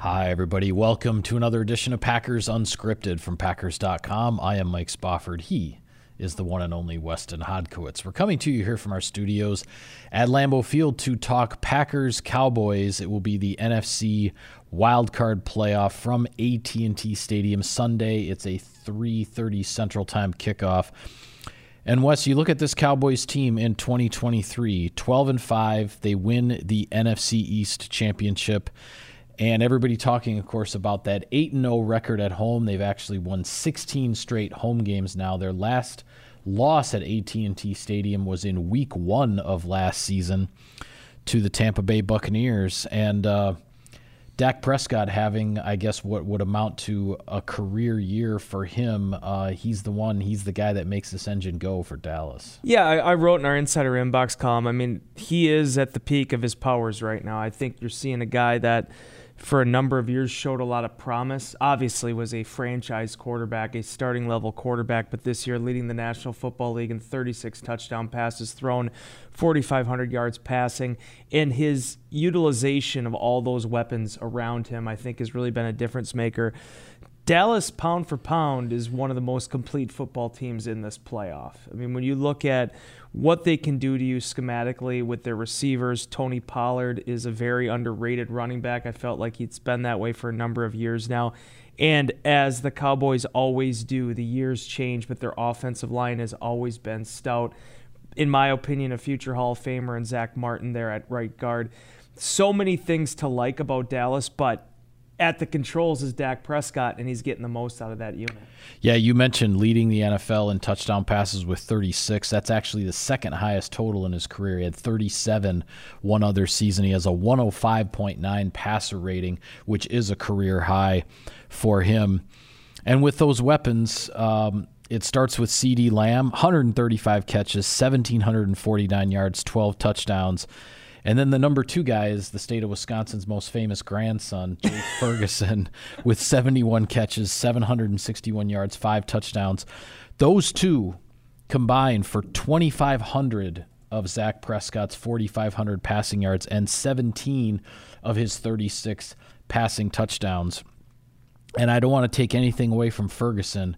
Hi, everybody. Welcome to another edition of Packers Unscripted from Packers.com. I am Mike Spofford. He is the one and only Weston Hodkiewicz. We're coming to you here from our studios at Lambeau Field to talk Packers Cowboys. It will be the NFC wildcard playoff from AT&T Stadium Sunday. It's a 3:30 Central Time kickoff. And Wes, you look at this Cowboys team in 2023, 12 and 5, they win the NFC East championship and everybody talking, of course, about that 8 0 record at home. They've actually won 16 straight home games now. Their last loss at AT&T Stadium was in week one of last season to the Tampa Bay Buccaneers. And uh, Dak Prescott having, I guess, what would amount to a career year for him. Uh, he's the one, he's the guy that makes this engine go for Dallas. Yeah, I, I, wrote in our Insider Inbox column. I mean, he is at the peak of his powers right now. I think you're seeing a guy that for a number of years showed a lot of promise. Obviously, was a franchise quarterback, a starting level quarterback, but this year leading the National Football League in 36 touchdown passes thrown, 4,500 yards passing, and his utilization of all those weapons around him, I think, has really been a difference maker. Dallas, pound for pound, is one of the most complete football teams in this playoff. I mean, when you look at what they can do to you schematically with their receivers. Tony Pollard is a very underrated running back. I felt like he's been that way for a number of years now. And as the Cowboys always do, the years change, but their offensive line has always been stout. In my opinion, a future Hall of Famer and Zack Martin there at right guard. So many things to like about Dallas, but at the controls is Dak Prescott, and he's getting the most out of that unit. Yeah, you mentioned leading the NFL in touchdown passes with 36. That's actually the second highest total in his career. He had 37 one other season. He has a 105.9 passer rating, which is a career high for him. And with those weapons, um, it starts with CeeDee Lamb, 135 catches, 1,749 yards, 12 touchdowns. And then the number two guy is the state of Wisconsin's most famous grandson, Jake Ferguson, with 71 catches, 761 yards, five touchdowns. Those two combined for 2,500 of Dak Prescott's 4,500 passing yards and 17 of his 36 passing touchdowns. And I don't want to take anything away from Ferguson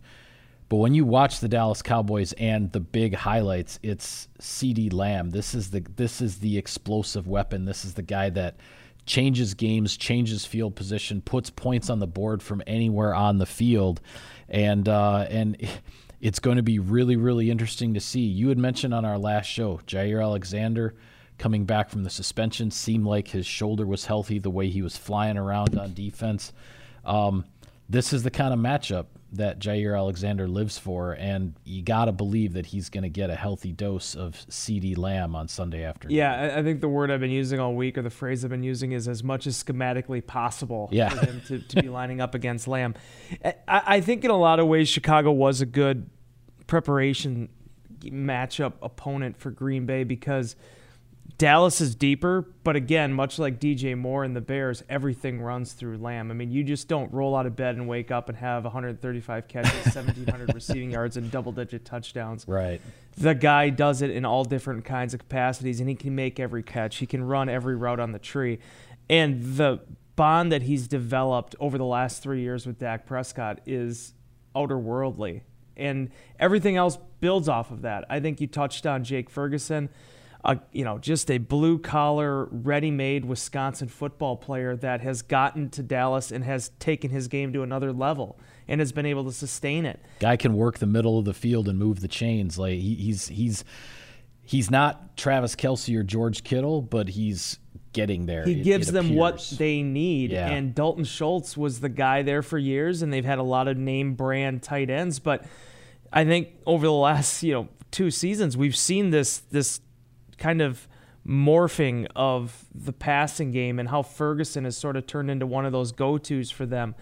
but when you watch the Dallas Cowboys and the big highlights, it's CeeDee Lamb. This is the this is the explosive weapon. This is the guy that changes games, changes field position, puts points on the board from anywhere on the field, and uh, and it's going to be really really interesting to see. You had mentioned on our last show, Jaire Alexander coming back from the suspension seemed like his shoulder was healthy. The way he was flying around on defense. Um, this is the kind of matchup that Jaire Alexander lives for, and you got to believe that he's going to get a healthy dose of CeeDee Lamb on Sunday afternoon. Yeah, I think the word I've been using all week, or the phrase I've been using, is as much as schematically possible yeah. for him to, to be lining up against Lamb. I, I think in a lot of ways, Chicago was a good preparation matchup opponent for Green Bay because – Dallas is deeper, but again, much like DJ Moore and the Bears, everything runs through Lamb. I mean, you just don't roll out of bed and wake up and have 135 catches, 1,700 receiving yards, and double digit touchdowns. Right. The guy does it in all different kinds of capacities, and he can make every catch. He can run every route on the tree. And the bond that he's developed over the last three years with Dak Prescott is outerworldly. And everything else builds off of that. I think you touched on Jake Ferguson, uh, you know, just a blue collar, ready made Wisconsin football player that has gotten to Dallas and has taken his game to another level and has been able to sustain it. Guy can work the middle of the field and move the chains. Like he, he's he's he's not Travis Kelce or George Kittle, but he's getting there. He it, gives it them what they need. Yeah. And Dalton Schultz was the guy there for years, and they've had a lot of name brand tight ends. But I think over the last you know two seasons, we've seen this this kind of morphing of the passing game and how Ferguson has sort of turned into one of those go tos for them.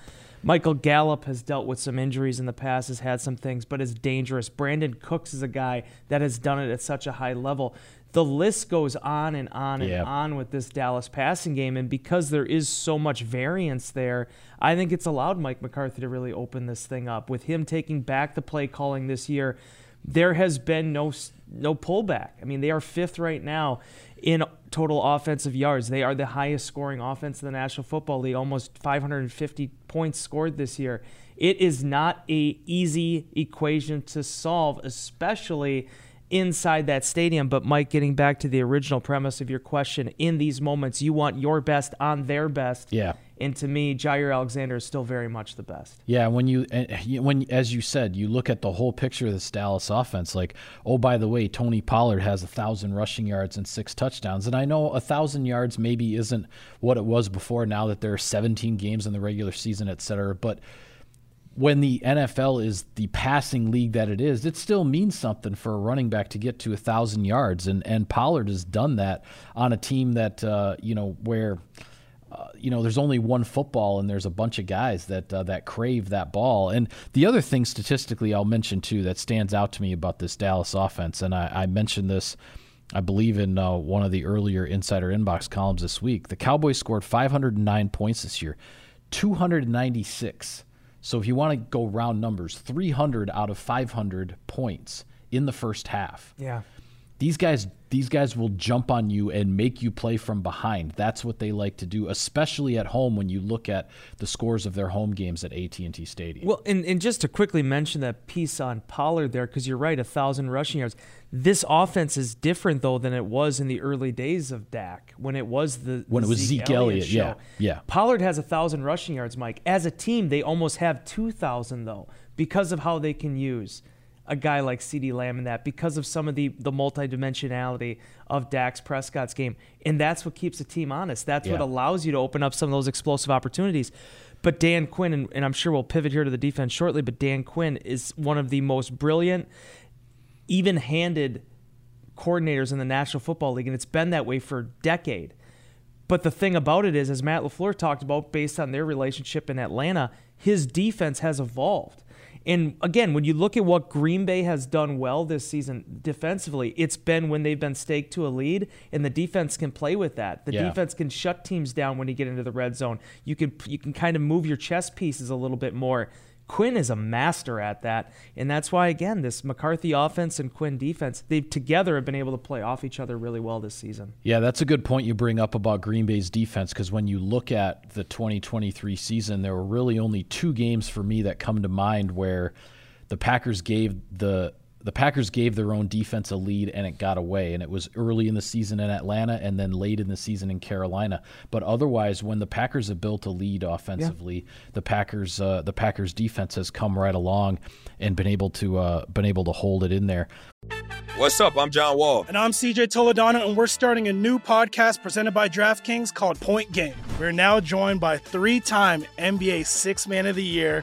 Michael Gallup has dealt with some injuries in the past, has had some things, but is dangerous. Brandin Cooks is a guy that has done it at such a high level. The list goes on and on and Yep. on with this Dallas passing game. And because there is so much variance there, I think it's allowed Mike McCarthy to really open this thing up. With him taking back the play calling this year, there has been no no pullback. I mean, they are fifth right now in total offensive yards. They are the highest scoring offense in the National Football League, almost 550 points scored this year. It is not a easy equation to solve, especially inside that stadium. But Mike, getting back to the original premise of your question, in these moments, you want your best on their best. Yeah. And to me, Jaire Alexander is still very much the best. Yeah, when you eh, eh, when as you said, you look at the whole picture of this Dallas offense. Like, oh, by the way, Tony Pollard has a thousand rushing yards and six touchdowns, and I know a thousand yards maybe isn't what it was before. Now that there are 17 games in the regular season, et cetera, but when the NFL is the passing league that it is, it still means something for a running back to get to a thousand yards, and and Pollard has done that on a team that uh, you know where. Uh, you know, there's only one football, and there's a bunch of guys that uh, that crave that ball. And the other thing, statistically, I'll mention too that stands out to me about this Dallas offense, and I, I mentioned this, I believe, in uh, one of the earlier Insider Inbox columns this week. The Cowboys scored 509 points this year, 296. So if you want to go round numbers, 300 out of 500 points in the first half. Yeah. These guys these guys will jump on you and make you play from behind. That's what they like to do, especially at home when you look at the scores of their home games at AT&T Stadium. Well, and, and just to quickly mention that piece on Pollard there, because you're right, a thousand rushing yards. This offense is different though than it was in the early days of Dak when it was the When the it was Zeke Elliott, show. yeah, yeah. Pollard has a thousand rushing yards, Mike. As a team, they almost have two thousand though, because of how they can use a guy like CeeDee Lamb in that, because of some of the the multidimensionality of Dak's Prescott's game, and that's what keeps the team honest. That's what allows you to open up some of those explosive opportunities. But Dan Quinn, and, and I'm sure we'll pivot here to the defense shortly, but Dan Quinn is one of the most brilliant, even handed coordinators in the National Football League, and it's been that way for a decade. But the thing about it is, as Matt LaFleur talked about, based on their relationship in Atlanta, his defense has evolved. And again, when you look at what Green Bay has done well this season defensively, it's been when they've been staked to a lead, and the defense can play with that. The Yeah. defense can shut teams down when you get into the red zone. You can you can kind of move your chess pieces a little bit more. Quinn is a master at that, and that's why again this McCarthy offense and Quinn defense they together have been able to play off each other really well this season. Yeah, that's a good point you bring up about Green Bay's defense because when you look at the 2023 season, there were really only two games for me that come to mind where the Packers gave the the Packers gave their own defense a lead and it got away, and it was early in the season in Atlanta and then late in the season in Carolina. But otherwise, when the Packers have built a lead offensively, the Packers uh, the Packers defense has come right along and been able to uh, been able to hold it in there. What's up? I'm John Wall. And I'm CJ Toledano, and we're starting a new podcast presented by DraftKings called Point Game. We're now joined by three time NBA Six Man of the Year,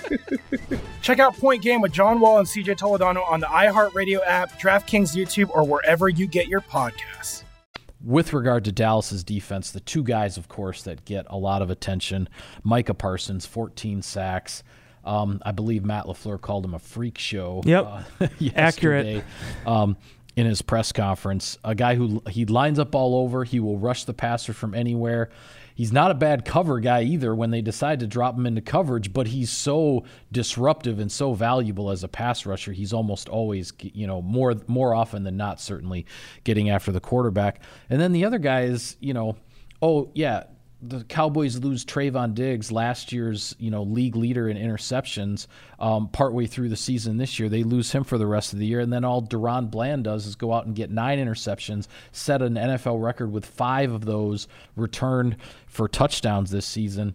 Check out Point Game with John Wall and CJ Toledano on the iHeartRadio app, DraftKings YouTube, or wherever you get your podcasts. With regard to Dallas's defense, the two guys, of course, that get a lot of attention Micah Parsons, 14 sacks. Um, I believe Matt LaFleur called him a freak show. Yep. Uh, Accurate. Um, in his press conference, a guy who he lines up all over. He will rush the passer from anywhere. He's not a bad cover guy either when they decide to drop him into coverage, but he's so disruptive and so valuable as a pass rusher. He's almost always, you know, more more often than not, certainly getting after the quarterback. And then the other guy is, you know, oh yeah, the Cowboys lose Trevon Diggs, last year's you know league leader in interceptions, um, partway through the season this year. They lose him for the rest of the year, and then all DaRon Bland does is go out and get nine interceptions, set an NFL record with five of those returned for touchdowns this season.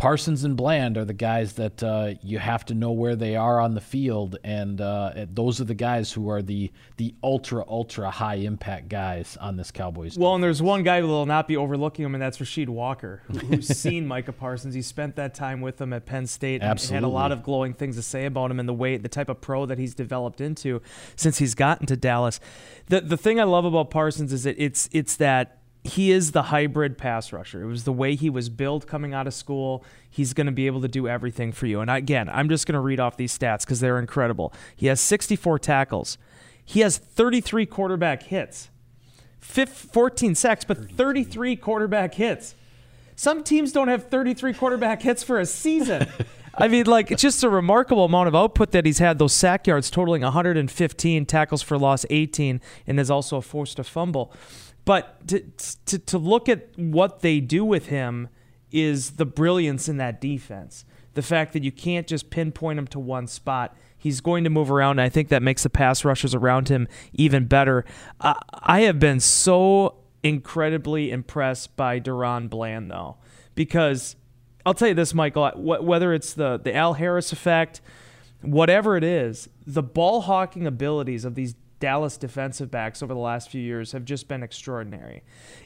Parsons and Bland are the guys that uh, you have to know where they are on the field, and uh, those are the guys who are the the ultra ultra high impact guys on this Cowboys. Well, and there's one guy who will not be overlooking him, and that's Rasheed Walker, who, who's seen Micah Parsons. He spent that time with him at Penn State and, and had a lot of glowing things to say about him and the way, the type of pro that he's developed into since he's gotten to Dallas. The the thing I love about Parsons is that it's it's that he is the hybrid pass rusher. It was the way he was built coming out of school. He's going to be able to do everything for you. And again, I'm just going to read off these stats because they're incredible. He has 64 tackles. He has 33 quarterback hits, 14 sacks, but 33 quarterback hits. Some teams don't have 33 quarterback hits for a season. I mean, like, it's just a remarkable amount of output that he's had. Those sack yards totaling 115, tackles for loss 18, and has also a forced a fumble. But to, to, to look at what they do with him is the brilliance in that defense. The fact that you can't just pinpoint him to one spot. He's going to move around, and I think that makes the pass rushers around him even better. Uh, I have been so incredibly impressed by DaRon Bland, though, because I'll tell you this, Michael, wh- whether it's the, the Al Harris effect, whatever it is, the ball hawking abilities of these Dallas defensive backs over the last few years have just been extraordinary.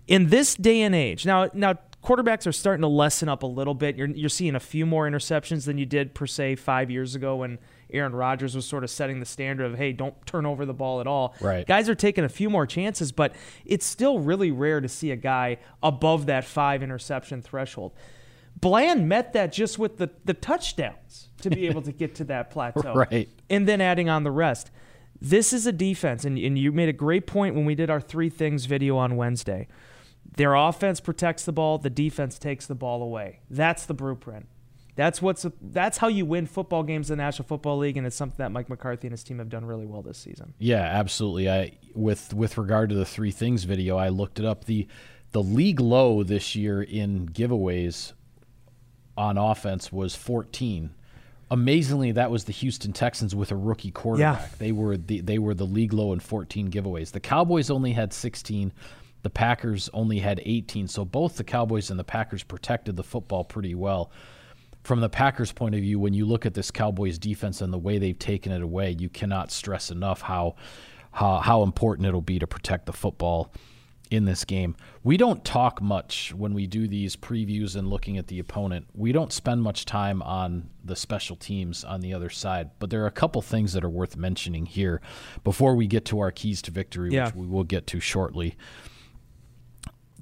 In this day and age, now now quarterbacks are starting to lessen up a little bit. You're you're seeing a few more interceptions than you did per se 5 years ago when Aaron Rodgers was sort of setting the standard of hey, don't turn over the ball at all. Right. Guys are taking a few more chances, but it's still really rare to see a guy above that 5 interception threshold. Bland met that just with the, the touchdowns to be able to get to that plateau. Right. And then adding on the rest. This is a defense, and, and you made a great point when we did our three things video on Wednesday. Their offense protects the ball, the defense takes the ball away. That's the blueprint. That's what's that's how you win football games in the National Football League, and it's something that Mike McCarthy and his team have done really well this season. Yeah, absolutely. I with with regard to the three things video, I looked it up. the The league low this year in giveaways on offense was 14. Amazingly, that was the Houston Texans with a rookie quarterback. They were the they were the league low in 14 giveaways. The Cowboys only had 16. The Packers only had 18. So both the Cowboys and the Packers protected the football pretty well from the Packers' point of view, when you look at this Cowboys defense and the way they've taken it away, you cannot stress enough how how, how important it'll be to protect the football in this game. We don't talk much when we do these previews and looking at the opponent. We don't spend much time on the special teams on the other side, but there are a couple things that are worth mentioning here before we get to our keys to victory, Yeah. which we will get to shortly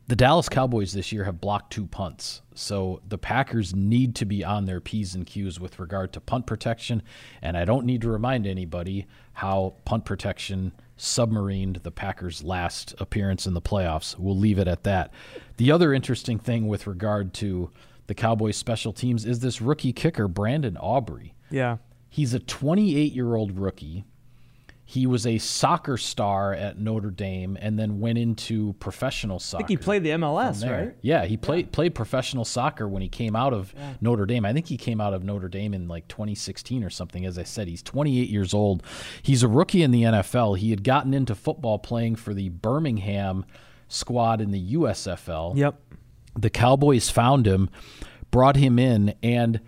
the Dallas Cowboys this year have blocked two punts. So the Packers need to be on their P's and Q's with regard to punt protection. And I don't need to remind anybody how punt protection submarined the Packers' last appearance in the playoffs. We'll leave it at that. The other interesting thing with regard to the Cowboys special teams is this rookie kicker, Brandon Aubrey. Yeah. He's a 28 year old rookie. He was a soccer star at Notre Dame and then went into professional soccer. I think he played the MLS, right? Yeah, he played played professional soccer when he came out of Notre Dame. I think he came out of Notre Dame in like 2016 or something. As I said, he's 28 years old. He's a rookie in the NFL. He had gotten into football playing for the Birmingham squad in the USFL. Yep. The Cowboys found him, brought him in, and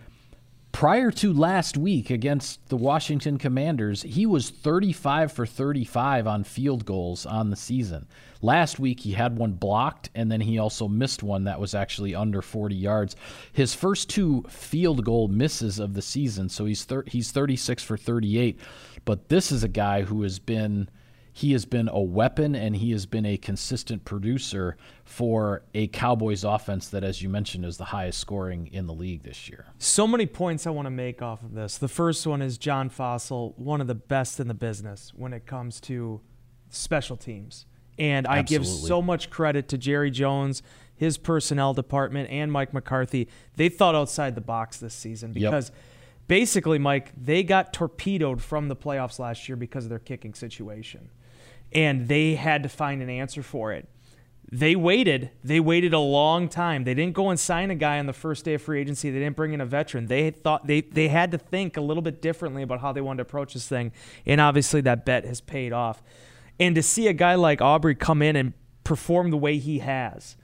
Prior to last week against the Washington Commanders, he was 35 for 35 on field goals on the season. Last week, he had one blocked, and then he also missed one that was actually under 40 yards. His first two field goal misses of the season, so he's thir- he's 36 for 38. But this is a guy who has been he has been a weapon and he has been a consistent producer for a Cowboys offense that, as you mentioned, is the highest scoring in the league this year. So many points I want to make off of this. The first one is John Fassel, one of the best in the business when it comes to special teams. And I Absolutely. give so much credit to Jerry Jones, his personnel department, and Mike McCarthy. They thought outside the box this season Yep. because basically, Mike, they got torpedoed from the playoffs last year because of their kicking situation. And they had to find an answer for it. They waited. They waited a long time. They didn't go and sign a guy on the first day of free agency. They didn't bring in a veteran. They thought they they had to think a little bit differently about how they wanted to approach this thing. And obviously that bet has paid off. And to see a guy like Aubrey come in and perform the way he has.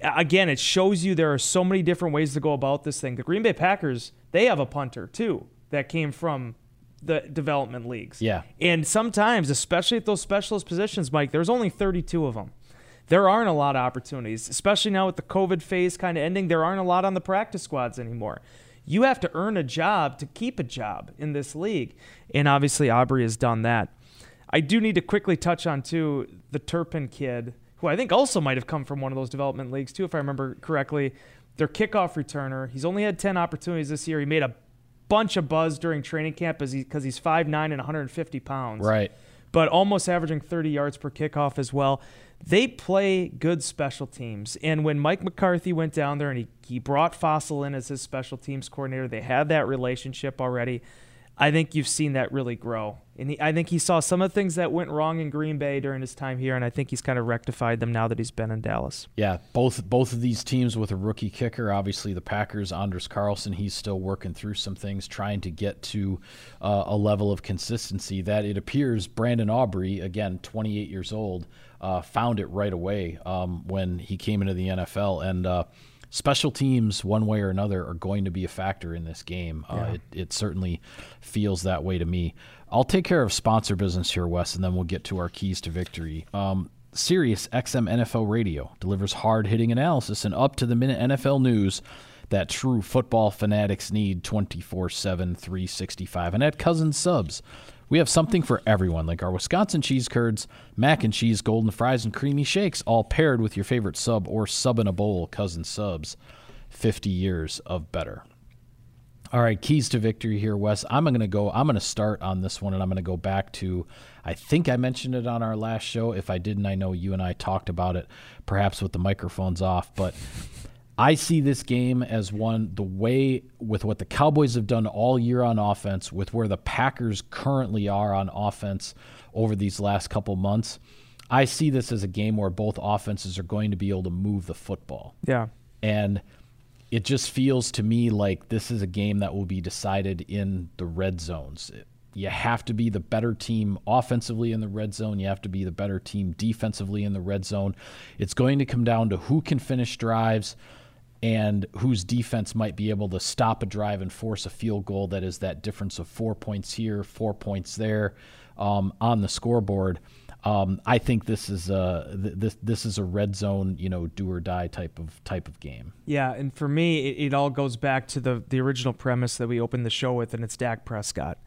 Again, it shows you there are so many different ways to go about this thing. The Green Bay Packers, they have a punter too that came from the development leagues. Yeah. And sometimes, especially at those specialist positions, Mike, there's only 32 of them. There aren't a lot of opportunities, especially now with the COVID phase kind of ending. There aren't a lot on the practice squads anymore. You have to earn a job to keep a job in this league. And obviously, Aubrey has done that. I do need to quickly touch on, too, the Turpin kid, who I think also might have come from one of those development leagues, too, if I remember correctly. Their kickoff returner. He's only had 10 opportunities this year. He made a bunch of buzz during training camp because he, he's 5'9 and 150 pounds Right. but almost averaging 30 yards per kickoff as well. They play good special teams. And when Mike McCarthy went down there and he, he brought Fassel in as his special teams coordinator, they had that relationship already. I think you've seen that really grow. And he, I think he saw some of the things that went wrong in Green Bay during his time here, and I think he's kind of rectified them now that he's been in Dallas. Yeah, both both of these teams with a rookie kicker. Obviously, the Packers, Anders Carlson, he's still working through some things, trying to get to uh, a level of consistency that it appears Brandon Aubrey, again, 28 years old, uh, found it right away um, when he came into the NFL. And uh, special teams, one way or another, are going to be a factor in this game. Uh, it, it certainly feels that way to me. I'll take care of sponsor business here, Wes, and then we'll get to our keys to victory. Um, Sirius XM NFL Radio delivers hard hitting analysis and up to the minute NFL news that true football fanatics need 24 7, 365. And at Cousins Subs, we have something for everyone, like our Wisconsin cheese curds, mac and cheese, golden fries, and creamy shakes, all paired with your favorite sub or sub in a bowl. cousin Subs, 50 years of better. All right, keys to victory here, Wes. I'm going to go. I'm going to start on this one, and I'm going to go back to. I think I mentioned it on our last show. If I didn't, I know you and I talked about it, perhaps with the microphones off. But I see this game as one the way with what the Cowboys have done all year on offense, with where the Packers currently are on offense over these last couple months. I see this as a game where both offenses are going to be able to move the football. Yeah. And it just feels to me like this is a game that will be decided in the red zones. You have to be the better team offensively in the red zone. You have to be the better team defensively in the red zone. It's going to come down to who can finish drives and whose defense might be able to stop a drive and force a field goal that is that difference of four points here, four points there um, on the scoreboard. Um, I think this is a this this is a red zone, you know, do or die type of type of game. Yeah, and for me, it, it all goes back to the the original premise that we opened the show with, and it's Dak Prescott.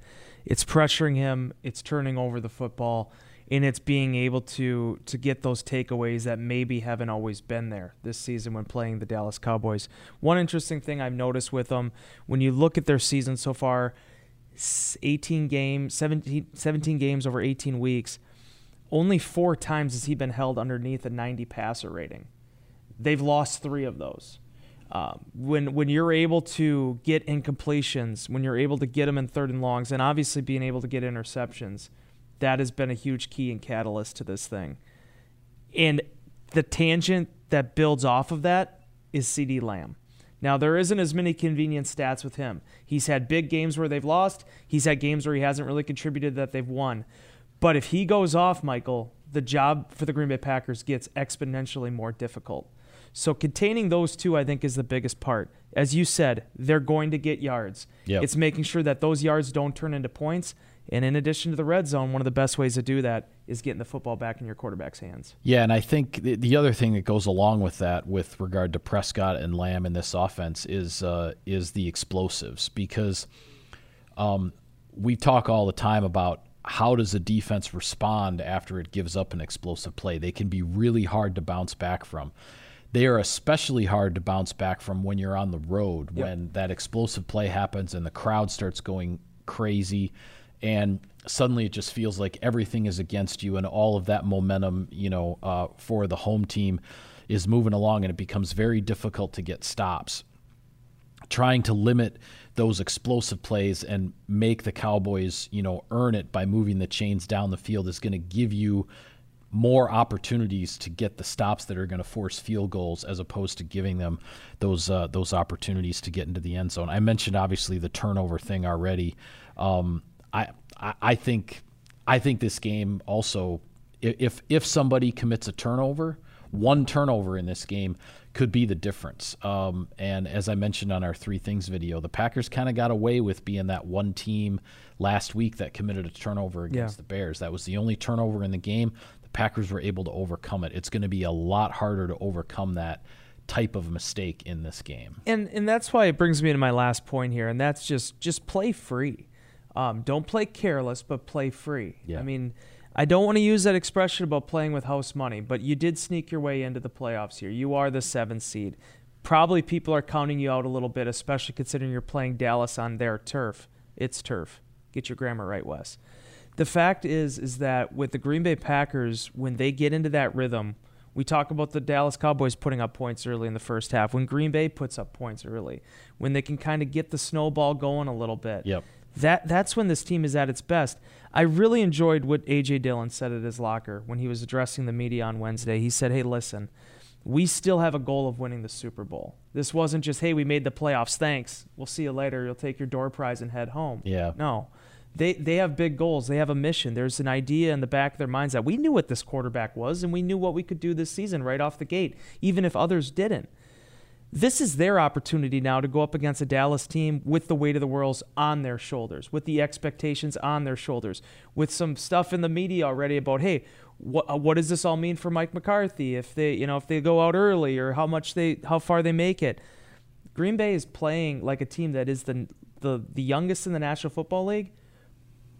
It's pressuring him, it's turning over the football, and it's being able to to get those takeaways that maybe haven't always been there this season when playing the Dallas Cowboys. One interesting thing I've noticed with them, when you look at their season so far, 18 games, 17, 17 games over 18 weeks, only four times has he been held underneath a 90 passer rating. They've lost three of those. Um, when when you're able to get incompletions, when you're able to get them in third and longs, and obviously being able to get interceptions, that has been a huge key and catalyst to this thing. And the tangent that builds off of that is CeeDee Lamb. Now there isn't as many convenient stats with him. He's had big games where they've lost. He's had games where he hasn't really contributed that they've won. But if he goes off, Michael, the job for the Green Bay Packers gets exponentially more difficult. So containing those two, I think, is the biggest part. As you said, they're going to get yards. Yep. It's making sure that those yards don't turn into points. And in addition to the red zone, one of the best ways to do that is getting the football back in your quarterback's hands. Yeah, and I think the, the other thing that goes along with that, with regard to Prescott and Lamb in this offense, is uh, is the explosives because um, we talk all the time about how does a defense respond after it gives up an explosive play. They can be really hard to bounce back from. They are especially hard to bounce back from when you're on the road, Yep. when that explosive play happens and the crowd starts going crazy and suddenly it just feels like everything is against you and all of that momentum you know uh, for the home team is moving along and it becomes very difficult to get stops trying to limit those explosive plays and make the cowboys you know earn it by moving the chains down the field is going to give you more opportunities to get the stops that are going to force field goals as opposed to giving them those uh, those opportunities to get into the end zone. I mentioned obviously the turnover thing already. Um, I, I think I think this game also if if somebody commits a turnover, one turnover in this game could be the difference. Um, and as I mentioned on our three things video, the Packers kind of got away with being that one team last week that committed a turnover against Yeah. the Bears. That was the only turnover in the game. The Packers were able to overcome it. It's going to be a lot harder to overcome that type of mistake in this game. And and that's why it brings me to my last point here, and that's just just play free. Um, don't play careless, but play free. Yeah. I mean, I don't want to use that expression about playing with house money, but you did sneak your way into the playoffs here. You are the seventh seed. Probably people are counting you out a little bit, especially considering you're playing Dallas on their turf. It's turf. Get your grammar right, Wes. The fact is, is that with the Green Bay Packers, when they get into that rhythm, we talk about the Dallas Cowboys putting up points early in the first half. When Green Bay puts up points early, when they can kind of get the snowball going a little bit. Yep. That that's when this team is at its best. I really enjoyed what AJ Dillon said at his locker when he was addressing the media on Wednesday. He said, "Hey, listen, we still have a goal of winning the Super Bowl. This wasn't just, hey, we made the playoffs. Thanks. We'll see you later. You'll take your door prize and head home. Yeah. No. They they have big goals. They have a mission. There's an idea in the back of their minds that we knew what this quarterback was and we knew what we could do this season right off the gate, even if others didn't. This is their opportunity now to go up against a Dallas team with the weight of the world on their shoulders, with the expectations on their shoulders, with some stuff in the media already about, hey, what uh, what does this all mean for Mike McCarthy if they you know if they go out early or how much they how far they make it. Green Bay is playing like a team that is the the, the youngest in the National Football League,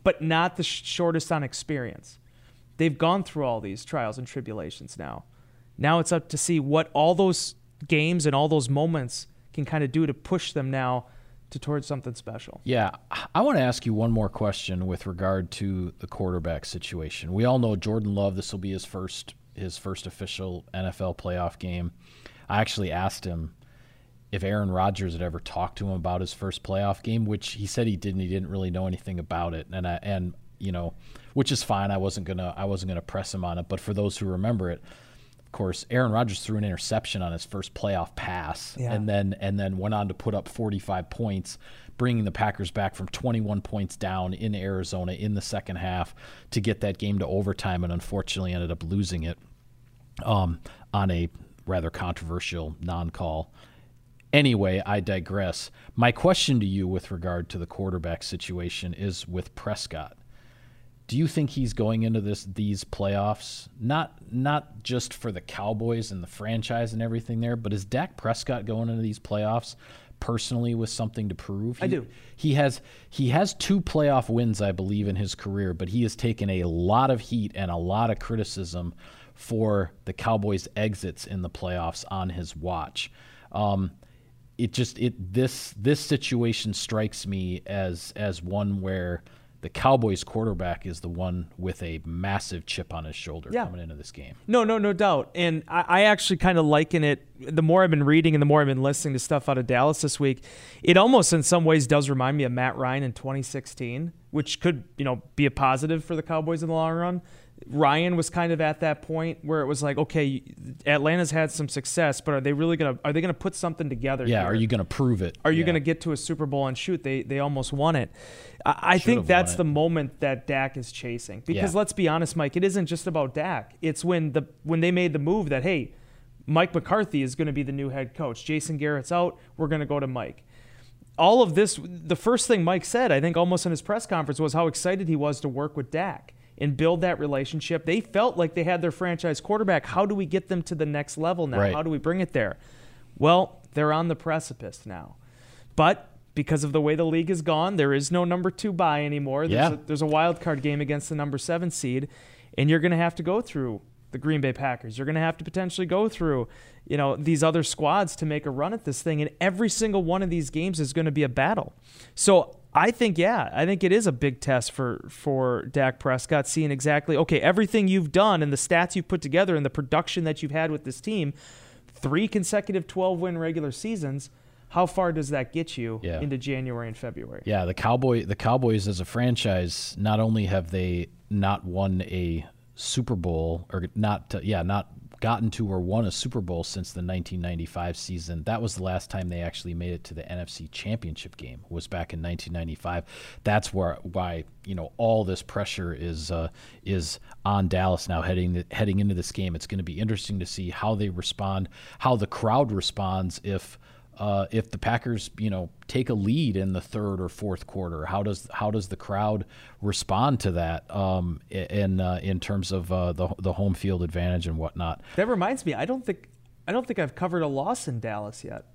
but not the sh- shortest on experience. They've gone through all these trials and tribulations now. Now it's up to see what all those games and all those moments can kind of do to push them now to towards something special. Yeah, I want to ask you one more question with regard to the quarterback situation. We all know Jordan Love. This will be his first his first official NFL playoff game. I actually asked him if Aaron Rodgers had ever talked to him about his first playoff game, which he said he didn't. He didn't really know anything about it, and I, and you know, which is fine. I wasn't gonna I wasn't gonna press him on it. But for those who remember it, of course, Aaron Rodgers threw an interception on his first playoff pass, Yeah. and then and then went on to put up 45 points, bringing the Packers back from 21 points down in Arizona in the second half to get that game to overtime, and unfortunately ended up losing it um, on a rather controversial non-call. Anyway, I digress. My question to you with regard to the quarterback situation is with Prescott. Do you think he's going into this these playoffs not not just for the Cowboys and the franchise and everything there, but is Dak Prescott going into these playoffs personally with something to prove? I He- do. He has he has two playoff wins, I believe, in his career, but he has taken a lot of heat and a lot of criticism for the Cowboys' exits in the playoffs on his watch. Um, it just it this this situation strikes me as as one where the Cowboys quarterback is the one with a massive chip on his shoulder Yeah. coming into this game. No, no, no doubt. And I, I actually kind of liken it. The more I've been reading and the more I've been listening to stuff out of Dallas this week, it almost in some ways does remind me of Matt Ryan in 2016, which could you know be a positive for the Cowboys in the long run. Ryan was kind of at that point where it was like, okay, Atlanta's had some success, but are they really gonna are they gonna put something together? Yeah, here? are you going to prove it? Are you Yeah. to get to a Super Bowl and shoot? They they almost won it. I, I think that's the moment that Dak is chasing. Because Yeah. let's be honest, Mike, it isn't just about Dak. It's when the when they made the move that hey, Mike McCarthy is going to be the new head coach. Jason Garrett's out. We're going to go to Mike. All of this, the first thing Mike said, I think almost in his press conference, was how excited he was to work with Dak and build that relationship. They felt like they had their franchise quarterback. How do we get them to the next level now? Right. How do we bring it there? Well, they're on the precipice now. But because of the way the league has gone, there is no number two bye anymore. There's, Yeah. a, there's a wild card game against the number seven seed, and you're going to have to go through the Green Bay Packers. You're going to have to potentially go through, you know, these other squads to make a run at this thing, and every single one of these games is going to be a battle. So I think, yeah, I think it is a big test for for Dak Prescott, seeing exactly okay everything you've done and the stats you've put together and the production that you've had with this team, three consecutive 12 win regular seasons. How far does that get you Yeah. into January and February? Yeah, the Cowboy the Cowboys as a franchise, not only have they not won a Super Bowl or not yeah, not gotten to or won a Super Bowl since the 1995 season. That was the last time they actually made it to the NFC Championship game. Was back in 1995. That's where why, you know, all this pressure is uh, is on Dallas now heading heading into this game. It's going to be interesting to see how they respond, how the crowd responds if uh, if the Packers, you know, take a lead in the third or fourth quarter, how does how does the crowd respond to that? Um, in uh, in terms of uh, the the home field advantage and whatnot. That reminds me, I don't think I don't think I've covered a loss in Dallas yet.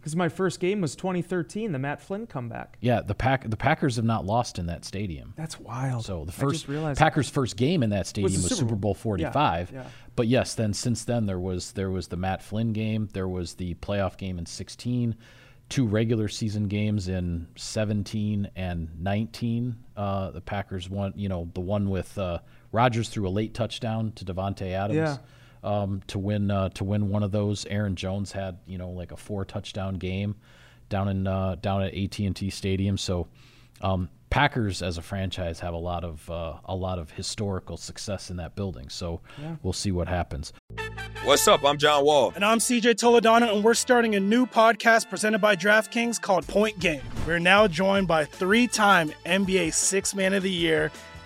Because my first game was 2013, the Matt Flynn comeback. Yeah, the pack the Packers have not lost in that stadium. That's wild. So the first Packers' first game in that stadium the was, Super Super Bowl. Bowl Yeah, 45. yeah. But yes, then since then there was there was the Matt Flynn game, there was the playoff game in 16, two regular season games in 17 and 19. Uh, the Packers won, you know, the one with uh, Rodgers threw a late touchdown to Davante Adams. Yeah. Um, to win uh, to win one of those, Aaron Jones had you know like a four touchdown game down in uh, down at AT and T Stadium. So um, Packers as a franchise have a lot of uh, a lot of historical success in that building. So Yeah. we'll see what happens. What's up? I'm John Wall. And I'm CJ Toledano, and we're starting a new podcast presented by DraftKings called Point Game. We're now joined by three time NBA Six Man of the Year,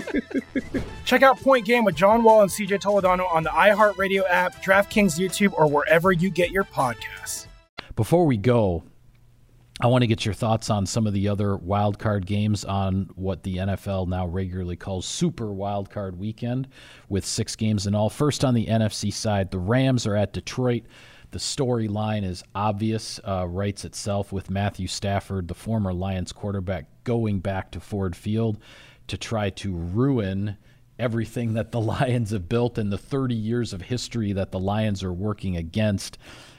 Check out Point Game with John Wall and CJ Toledano on the iHeartRadio app, DraftKings YouTube, or wherever you get your podcasts. Before we go, I want to get your thoughts on some of the other wild card games on what the NFL now regularly calls Super Wild Card Weekend, with six games in all. First on the NFC side, the Rams are at Detroit. The storyline is obvious, uh, writes itself with Matthew Stafford, the former Lions quarterback, going back to Ford Field to try to ruin everything that the Lions have built and the 30 years of history that the Lions are working against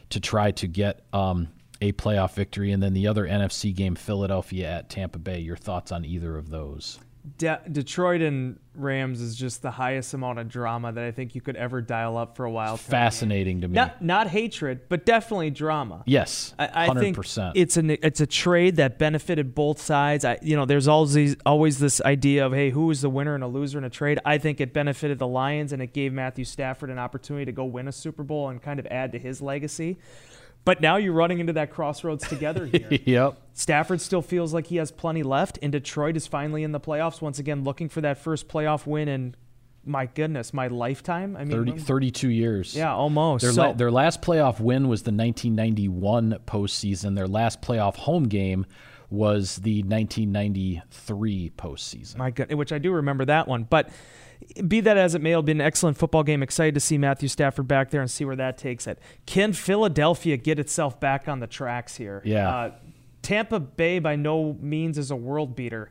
to try to get um, a playoff victory. And then the other NFC game, Philadelphia at Tampa Bay. Your thoughts on either of those? De- Detroit and Rams is just the highest amount of drama that I think you could ever dial up for a while. Fascinating to me. Not not hatred, but definitely drama. Yes, I, I think 100%. it's an it's a trade that benefited both sides. I you know there's always always this idea of hey who is the winner and a loser in a trade. I think it benefited the Lions and it gave Matthew Stafford an opportunity to go win a Super Bowl and kind of add to his legacy. But now you're running into that crossroads together here. yep. Stafford still feels like he has plenty left, and Detroit is finally in the playoffs once again, looking for that first playoff win and my goodness, my lifetime. I mean, 30, 32 years. Yeah, almost. Their, So- la- their last playoff win was the 1991 postseason. Their last playoff home game was the 1993 postseason. My God, which I do remember that one. But be that as it may, it'll be an excellent football game. Excited to see Matthew Stafford back there and see where that takes it. Can Philadelphia get itself back on the tracks here? Yeah. Uh, Tampa Bay by no means is a world beater,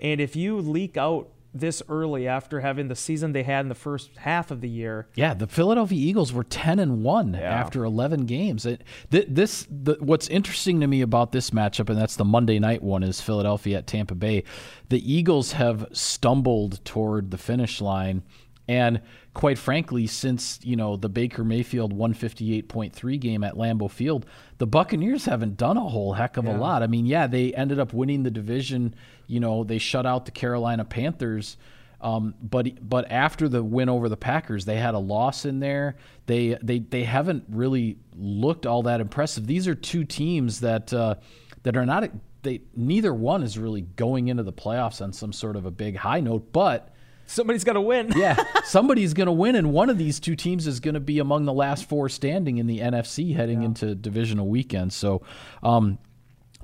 and if you leak out this early after having the season they had in the first half of the year. Yeah, the Philadelphia Eagles were 10 and 1 yeah. after 11 games. It, th- this the, what's interesting to me about this matchup and that's the Monday night one is Philadelphia at Tampa Bay. The Eagles have stumbled toward the finish line and quite frankly, since you know the Baker Mayfield 158.3 game at Lambeau Field, the Buccaneers haven't done a whole heck of yeah. a lot. I mean, yeah, they ended up winning the division. You know, they shut out the Carolina Panthers. Um, but but after the win over the Packers, they had a loss in there. They they they haven't really looked all that impressive. These are two teams that uh, that are not they neither one is really going into the playoffs on some sort of a big high note, but somebody's got to win. yeah, somebody's going to win, and one of these two teams is going to be among the last four standing in the NFC heading yeah. into divisional weekend. So, um,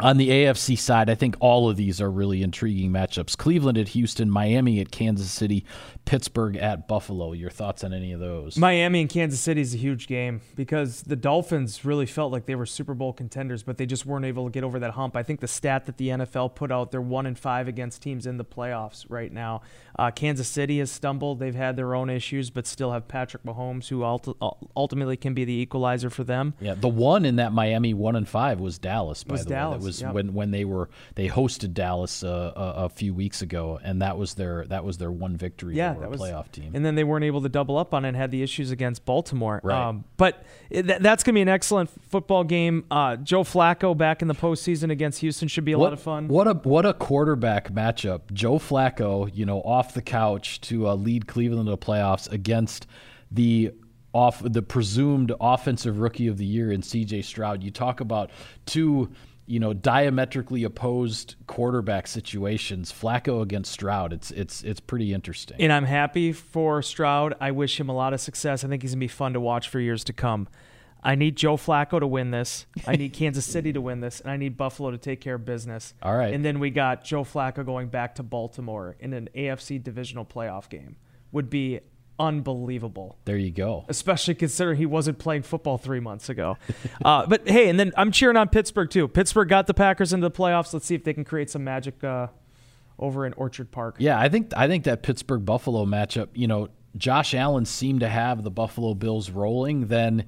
on the AFC side, I think all of these are really intriguing matchups. Cleveland at Houston, Miami at Kansas City, Pittsburgh at Buffalo. Your thoughts on any of those? Miami and Kansas City is a huge game because the Dolphins really felt like they were Super Bowl contenders, but they just weren't able to get over that hump. I think the stat that the NFL put out, they're one and five against teams in the playoffs right now. Uh, Kansas City has stumbled; they've had their own issues, but still have Patrick Mahomes, who ultimately can be the equalizer for them. Yeah, the one in that Miami one and five was Dallas. By was the Dallas, way, was yep. when when they were they hosted Dallas uh, a, a, few weeks ago, and that was their that was their one victory. Yeah, that was playoff team. And then they weren't able to double up on it and had the issues against Baltimore. Right. Um, but th- that's going to be an excellent football game. Uh, Joe Flacco back in the postseason against Houston should be a what, lot of fun. What a what a quarterback matchup. Joe Flacco, you know, off the couch to uh, lead Cleveland to the playoffs against the off the presumed offensive rookie of the year in CJ Stroud. You talk about two you know diametrically opposed quarterback situations. Flacco against Stroud it's it's it's pretty interesting. And I'm happy for Stroud. I wish him a lot of success. I think he's going to be fun to watch for years to come. I need Joe Flacco to win this. I need Kansas City to win this and I need Buffalo to take care of business. All right. And then we got Joe Flacco going back to Baltimore in an AFC divisional playoff game. Would be unbelievable. There you go. Especially considering he wasn't playing football three months ago. uh, but hey, and then I'm cheering on Pittsburgh too. Pittsburgh got the Packers into the playoffs. Let's see if they can create some magic uh, over in Orchard Park. Yeah, I think I think that Pittsburgh Buffalo matchup. You know, Josh Allen seemed to have the Buffalo Bills rolling. Then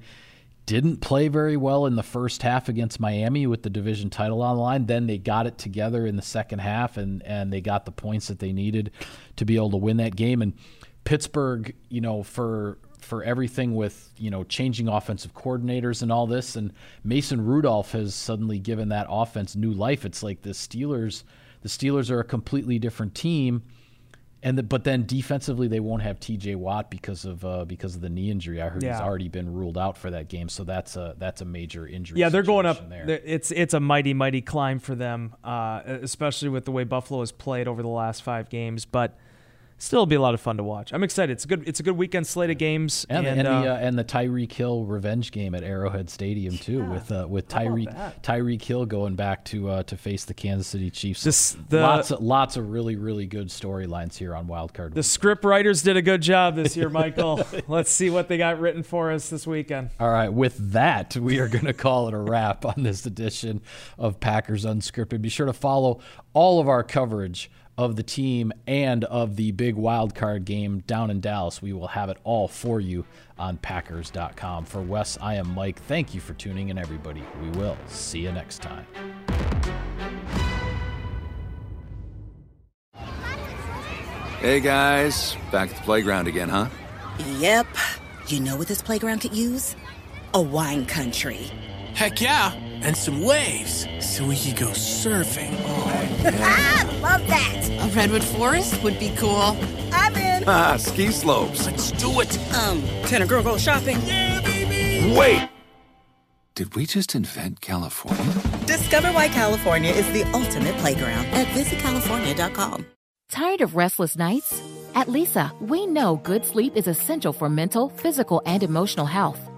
didn't play very well in the first half against Miami with the division title on the line. Then they got it together in the second half and and they got the points that they needed to be able to win that game. And Pittsburgh, you know, for for everything with you know changing offensive coordinators and all this, and Mason Rudolph has suddenly given that offense new life. It's like the Steelers. The Steelers are a completely different team, and the, but then defensively they won't have T.J. Watt because of uh, because of the knee injury. I heard yeah. he's already been ruled out for that game, so that's a that's a major injury. Yeah, they're going up. There. It's it's a mighty mighty climb for them, uh, especially with the way Buffalo has played over the last five games, but still be a lot of fun to watch. I'm excited. It's a good it's a good weekend slate of games and, and, and uh, the uh, and the Tyreek Hill revenge game at Arrowhead Stadium too yeah. with uh, with Tyreek Tyreek Hill going back to uh, to face the Kansas City Chiefs. This, the, lots of lots of really really good storylines here on Wild Card. The script writers did a good job this year, Michael. Let's see what they got written for us this weekend. All right, with that, we are going to call it a wrap on this edition of Packers Unscripted. Be sure to follow all of our coverage of the team and of the big wild card game down in Dallas. We will have it all for you on Packers.com. For Wes, I am Mike. Thank you for tuning in, everybody. We will see you next time. Hey guys, back at the playground again, huh? Yep. You know what this playground could use? A wine country. Heck yeah, and some waves so we could go surfing. Oh, yeah. Ah, love that. A redwood forest would be cool. I'm in. Ah, ski slopes. Let's do it. Um, can a girl go shopping? Yeah, baby. Wait. Did we just invent California? Discover why California is the ultimate playground at visitcalifornia.com. Tired of restless nights? At Leesa, we know good sleep is essential for mental, physical, and emotional health.